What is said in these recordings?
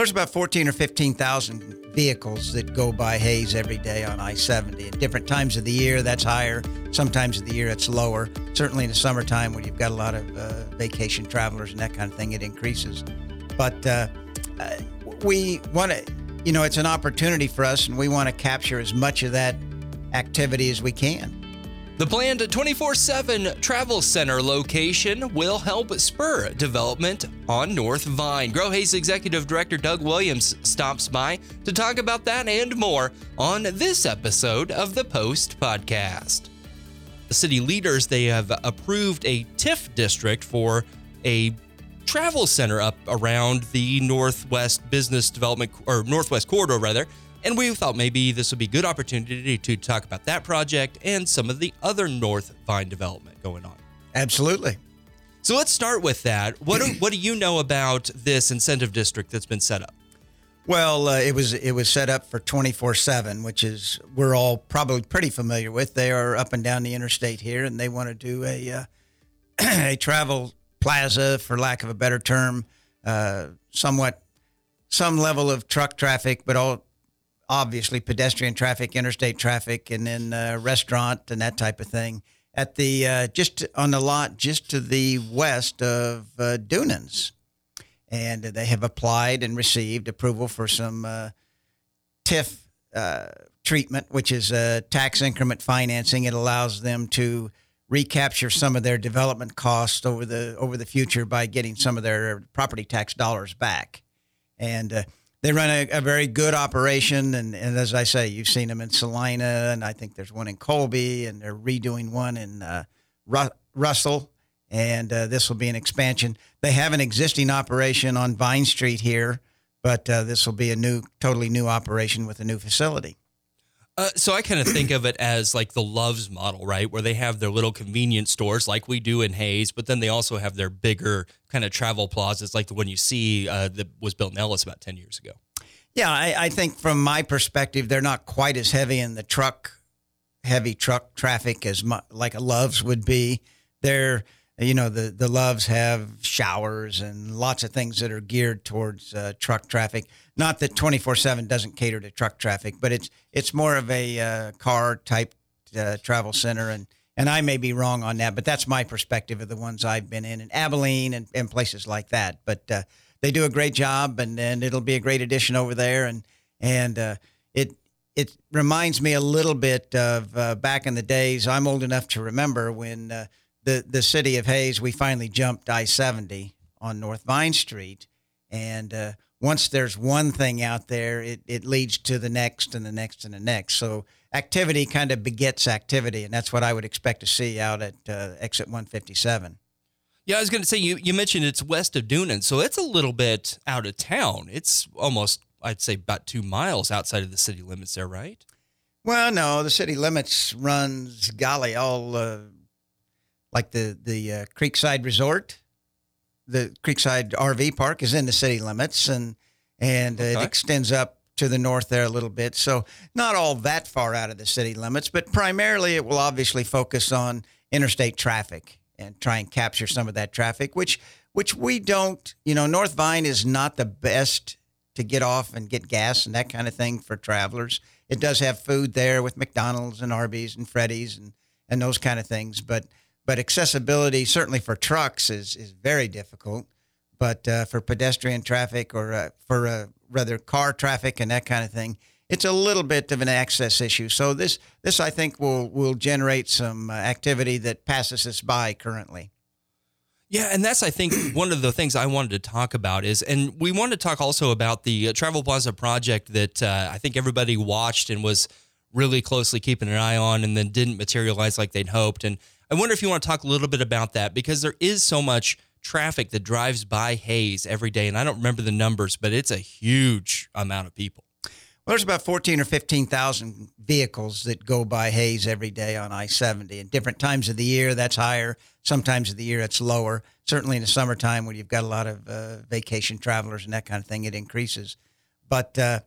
there's about 14 or 15,000 vehicles that go by Hays every day on I-70. At different times of the year, that's higher. Sometimes of the year, it's lower. Certainly in the summertime, when you've got a lot of uh, vacation travelers and that kind of thing, it increases. But uh, uh, we want to, you know, it's an opportunity for us, and we want to capture as much of that activity as we can. The planned 24 7 travel center location will help spur development on North Vine. Grow Hays Executive Director Doug Williams stops by to talk about that and more on this episode of the Post Podcast. The city leaders they have approved a TIF district for a travel center up around the Northwest Business Development or Northwest Corridor rather and we thought maybe this would be a good opportunity to talk about that project and some of the other North Vine development going on. Absolutely. So let's start with that. What do, what do you know about this incentive district that's been set up? Well, uh, it was it was set up for 24/7, which is we're all probably pretty familiar with. They are up and down the interstate here, and they want to do a uh, a travel plaza, for lack of a better term, uh, somewhat some level of truck traffic, but all obviously pedestrian traffic, interstate traffic, and then uh, restaurant and that type of thing at the uh, just on the lot just to the west of uh, Dunans, and they have applied and received approval for some uh, TIF uh, treatment, which is tax increment financing. It allows them to recapture some of their development costs over the over the future by getting some of their property tax dollars back, and uh, they run a, a, very good operation. And, and, as I say, you've seen them in Salina, and I think there's one in Colby, and they're redoing one in uh, Ru- Russell. And uh, this will be an expansion. They have an existing operation on Vine Street here, but uh, this will be a new, totally new operation with a new facility. Uh, so I kind of think of it as like the Love's model, right? Where they have their little convenience stores like we do in Hays, but then they also have their bigger kind of travel plazas like the one you see uh, that was built in Ellis about 10 years ago. Yeah, I, I, think from my perspective, they're not quite as heavy in the truck, heavy truck traffic as mu- like a Love's would be. They're, you know, the, the Loves have showers and lots of things that are geared towards uh, truck traffic. Not that 24 7 doesn't cater to truck traffic, but it's it's more of a uh, car type uh, travel center. And, and I may be wrong on that, but that's my perspective of the ones I've been in, in Abilene and, and places like that. But uh, they do a great job, and, and it'll be a great addition over there. And, and uh, it, it reminds me a little bit of uh, back in the days. I'm old enough to remember when the the city of Hays we finally jumped I-70 on North Vine Street, and uh, once there's one thing out there, it, it leads to the next and the next and the next. So activity kind of begets activity, and that's what I would expect to see out at uh, exit 157. Yeah, I was going to say you you mentioned it's west of Dunan, so it's a little bit out of town. It's almost I'd say about two miles outside of the city limits there, right? Well, no, the city limits runs golly all uh, like the the uh, Creekside Resort the Creekside RV Park is in the city limits, and and okay. it extends up to the north there a little bit. So not all that far out of the city limits, but primarily it will obviously focus on interstate traffic and try and capture some of that traffic, which which we don't. You know, North Vine is not the best to get off and get gas and that kind of thing for travelers. It does have food there with McDonald's and Arby's and Freddy's and and those kind of things, but but accessibility, certainly for trucks, is is very difficult. But uh, for pedestrian traffic or uh, for uh, rather car traffic and that kind of thing, it's a little bit of an access issue. So this this I think will will generate some uh, activity that passes us by currently. Yeah, and that's I think one of the things I wanted to talk about is, and we wanted to talk also about the uh, Travel Plaza project that uh, I think everybody watched and was really closely keeping an eye on, and then didn't materialize like they'd hoped. And I wonder if you want to talk a little bit about that because there is so much traffic that drives by Hays every day. And I don't remember the numbers, but it's a huge amount of people. Well, there's about 14 or 15,000 vehicles that go by Hays every day on I 70. And different times of the year, that's higher. Sometimes of the year, it's lower. Certainly in the summertime, when you've got a lot of uh, vacation travelers and that kind of thing, it increases. But uh,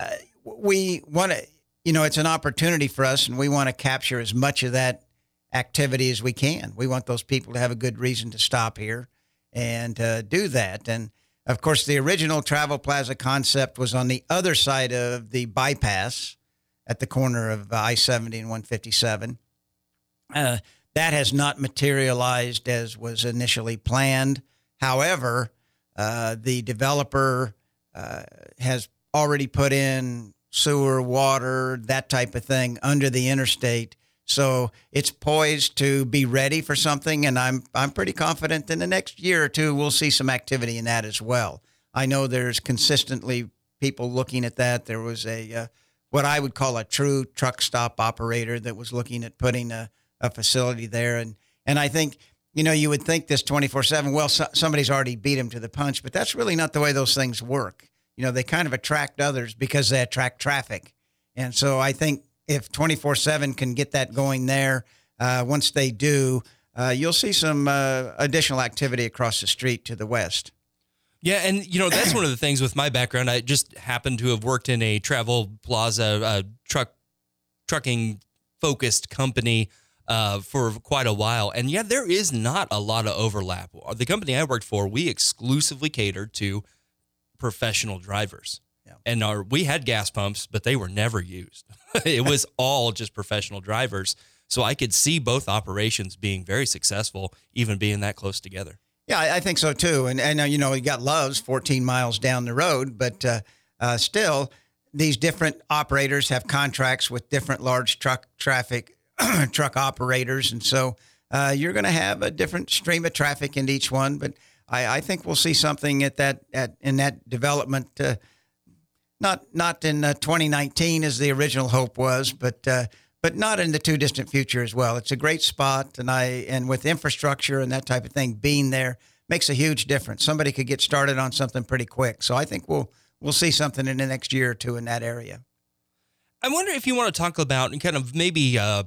uh we want to, you know, it's an opportunity for us, and we want to capture as much of that activity as we can. We want those people to have a good reason to stop here and uh, do that. And Of course, the original Travel Plaza concept was on the other side of the bypass at the corner of I 70 and 157. Uh, that has not materialized as was initially planned. However, uh, the developer uh, has already put in sewer, water, that type of thing under the interstate. So it's poised to be ready for something, and I'm I'm pretty confident in the next year or two we'll see some activity in that as well. I know there's consistently people looking at that. There was a uh, what I would call a true truck stop operator that was looking at putting a, a facility there, and and I think you know you would think this 24 seven. Well, so, somebody's already beat him to the punch, but that's really not the way those things work. You know, they kind of attract others because they attract traffic, and so I think if 24 7 can get that going there, uh, once they do, uh, you'll see some uh, additional activity across the street to the west. Yeah, and you know that's one of the things with my background. I just happened to have worked in a travel plaza truck trucking focused company uh, for quite a while, and yeah, there is not a lot of overlap. The company I worked for, we exclusively catered to professional drivers. And our we had gas pumps, but they were never used. it was all just professional drivers. So I could see both operations being very successful, even being that close together. Yeah, I, think so too. And and uh, you know, you got Love's 14 miles down the road, but uh, uh, still, these different operators have contracts with different large truck traffic truck operators, and so uh, you're going to have a different stream of traffic in each one. But I, I, think we'll see something at that at in that development uh, not not in uh, 2019 as the original hope was, but uh, but not in the too distant future as well. It's a great spot, and I and with infrastructure and that type of thing being there makes a huge difference. Somebody could get started on something pretty quick, so I think we'll we'll see something in the next year or two in that area. I wonder if you want to talk about and kind of maybe uh,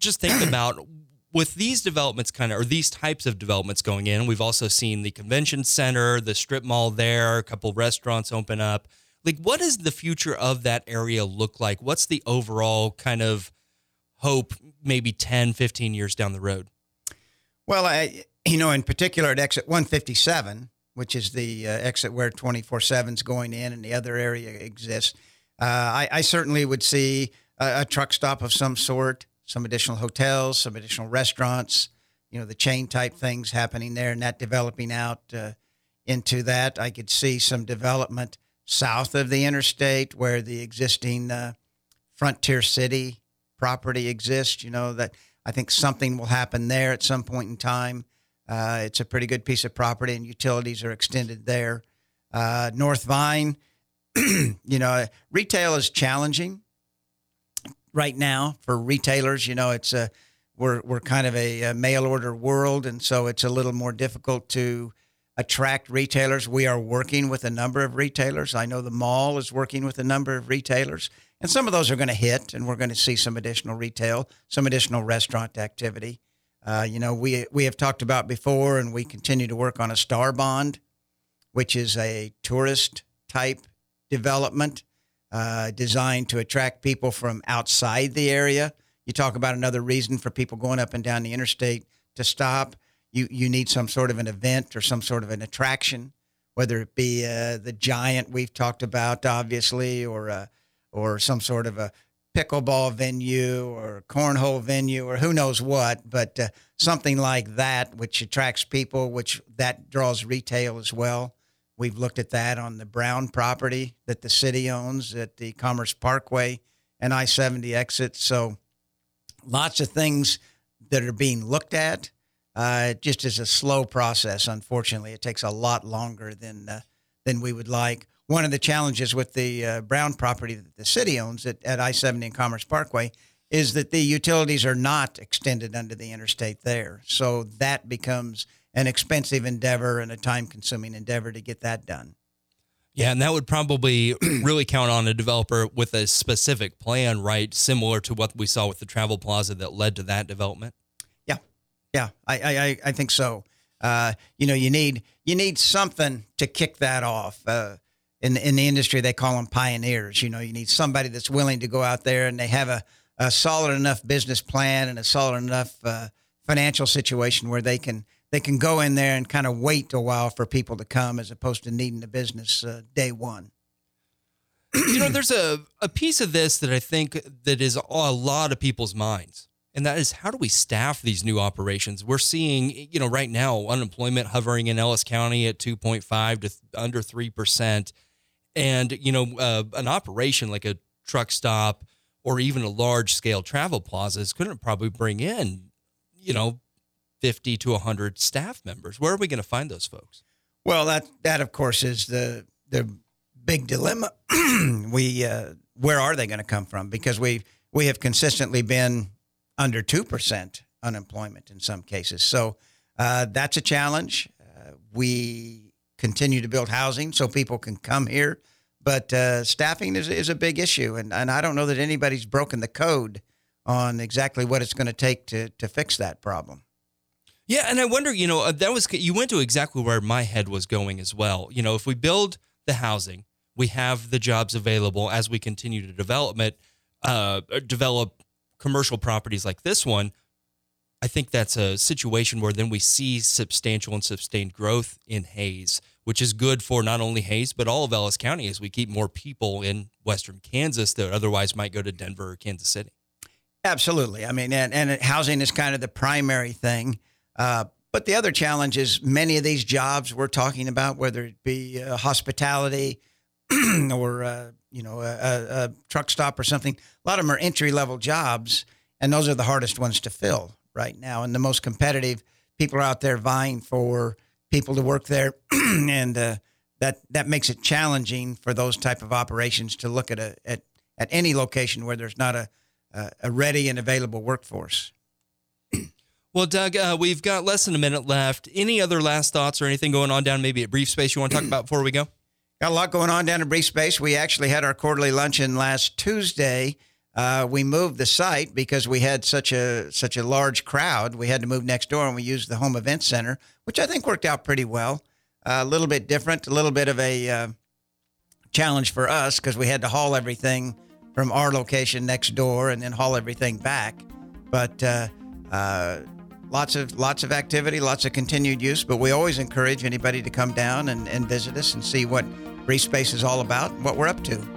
just think about with these developments kind of or these types of developments going in. We've also seen the convention center, the strip mall there, a couple restaurants open up like what does the future of that area look like? What's the overall kind of hope maybe 10 15 years down the road? Well i you know in particular at exit 157 which is the uh, exit where 24-7 is going in and the other area exists uh, I, I, certainly would see a, a, truck stop of some sort some additional hotels some additional restaurants you know the chain type things happening there and that developing out uh, into that. I could see some development south of the interstate where the existing uh, Frontier City property exists. You know, that I think something will happen there at some point in time. Uh, it's a pretty good piece of property, and utilities are extended there. Uh, North Vine, you know, retail is challenging right now for retailers. You know, it's a we're we're kind of a, a mail order world, and so it's a little more difficult to attract retailers. We are working with a number of retailers. I know the mall is working with a number of retailers, and some of those are going to hit, and we're going to see some additional retail, some additional restaurant activity. Uh, you know, we we have talked about before, and we continue to work on a star bond, which is a tourist type development uh, designed to attract people from outside the area. You talk about another reason for people going up and down the interstate to stop you you need some sort of an event or some sort of an attraction, whether it be uh, the giant we've talked about, obviously, or uh, or some sort of a pickleball venue or cornhole venue or who knows what, but uh, something like that, which attracts people, which that draws retail as well. We've looked at that on the Brown property that the city owns at the Commerce Parkway and I 70 exit. So lots of things that are being looked at uh, just is a slow process. Unfortunately, it takes a lot longer than uh, than we would like. One of the challenges with the uh, Brown property that the city owns at, at I 70 and Commerce Parkway is that the utilities are not extended under the interstate there. So that becomes an expensive endeavor and a time consuming endeavor to get that done. Yeah, and that would probably really count on a developer with a specific plan, right? Similar to what we saw with the Travel Plaza that led to that development. Yeah, I I, I think so. Uh, you know, you need you need something to kick that off. Uh, in in the industry, they call them pioneers. You know, you need somebody that's willing to go out there and they have a, a solid enough business plan and a solid enough uh, financial situation where they can they can go in there and kind of wait a while for people to come as opposed to needing the business uh, day one. you know, there's a, a piece of this that I think that is a lot of people's minds. And that is how do we staff these new operations? We're seeing, you know, right now unemployment hovering in Ellis County at 2.5 to under 3%. And, you know, uh, an operation like a truck stop or even a large scale travel plazas couldn't probably bring in, you know, 50 to 100 staff members. Where are we going to find those folks? Well, that that of course is the the big dilemma. we uh, where are they going to come from? Because we we have consistently been under two percent unemployment in some cases. So uh, that's a challenge. Uh, we continue to build housing so people can come here, but uh, staffing is is a big issue, and and I don't know that anybody's broken the code on exactly what it's going to take to to fix that problem. Yeah, and I wonder, you know, uh, that was you went to exactly where my head was going as well. You know, if we build the housing, we have the jobs available as we continue to development, uh, develop commercial properties like this one. I think that's a situation where then we see substantial and sustained growth in Hays, which is good for not only Hays, but all of Ellis County as we keep more people in Western Kansas that otherwise might go to Denver or Kansas City. Absolutely. I mean, and, and housing is kind of the primary thing. Uh, but the other challenge is many of these jobs we're talking about, whether it be uh, hospitality or uh, you know a, a, truck stop or something, a lot of them are entry level jobs, and those are the hardest ones to fill right now, and the most competitive. People are out there vying for people to work there, and uh, that that makes it challenging for those type of operations to look at a at, at any location where there's not a a ready and available workforce. Well, Doug, uh, we've got less than a minute left. Any other last thoughts or anything going on down maybe a Brief Space you want to talk about before we go? Got a lot going on down at Brief Space. We actually had our quarterly luncheon last Tuesday. Uh, we moved the site because we had such a such a large crowd. We had to move next door, and we used the home event center, which I think worked out pretty well. Uh, a little bit different, a little bit of a uh, challenge for us because we had to haul everything from our location next door and then haul everything back. But uh, uh, lots of lots of activity, lots of continued use. But we always encourage anybody to come down and, and visit us and see what Brief Space is all about what we're up to.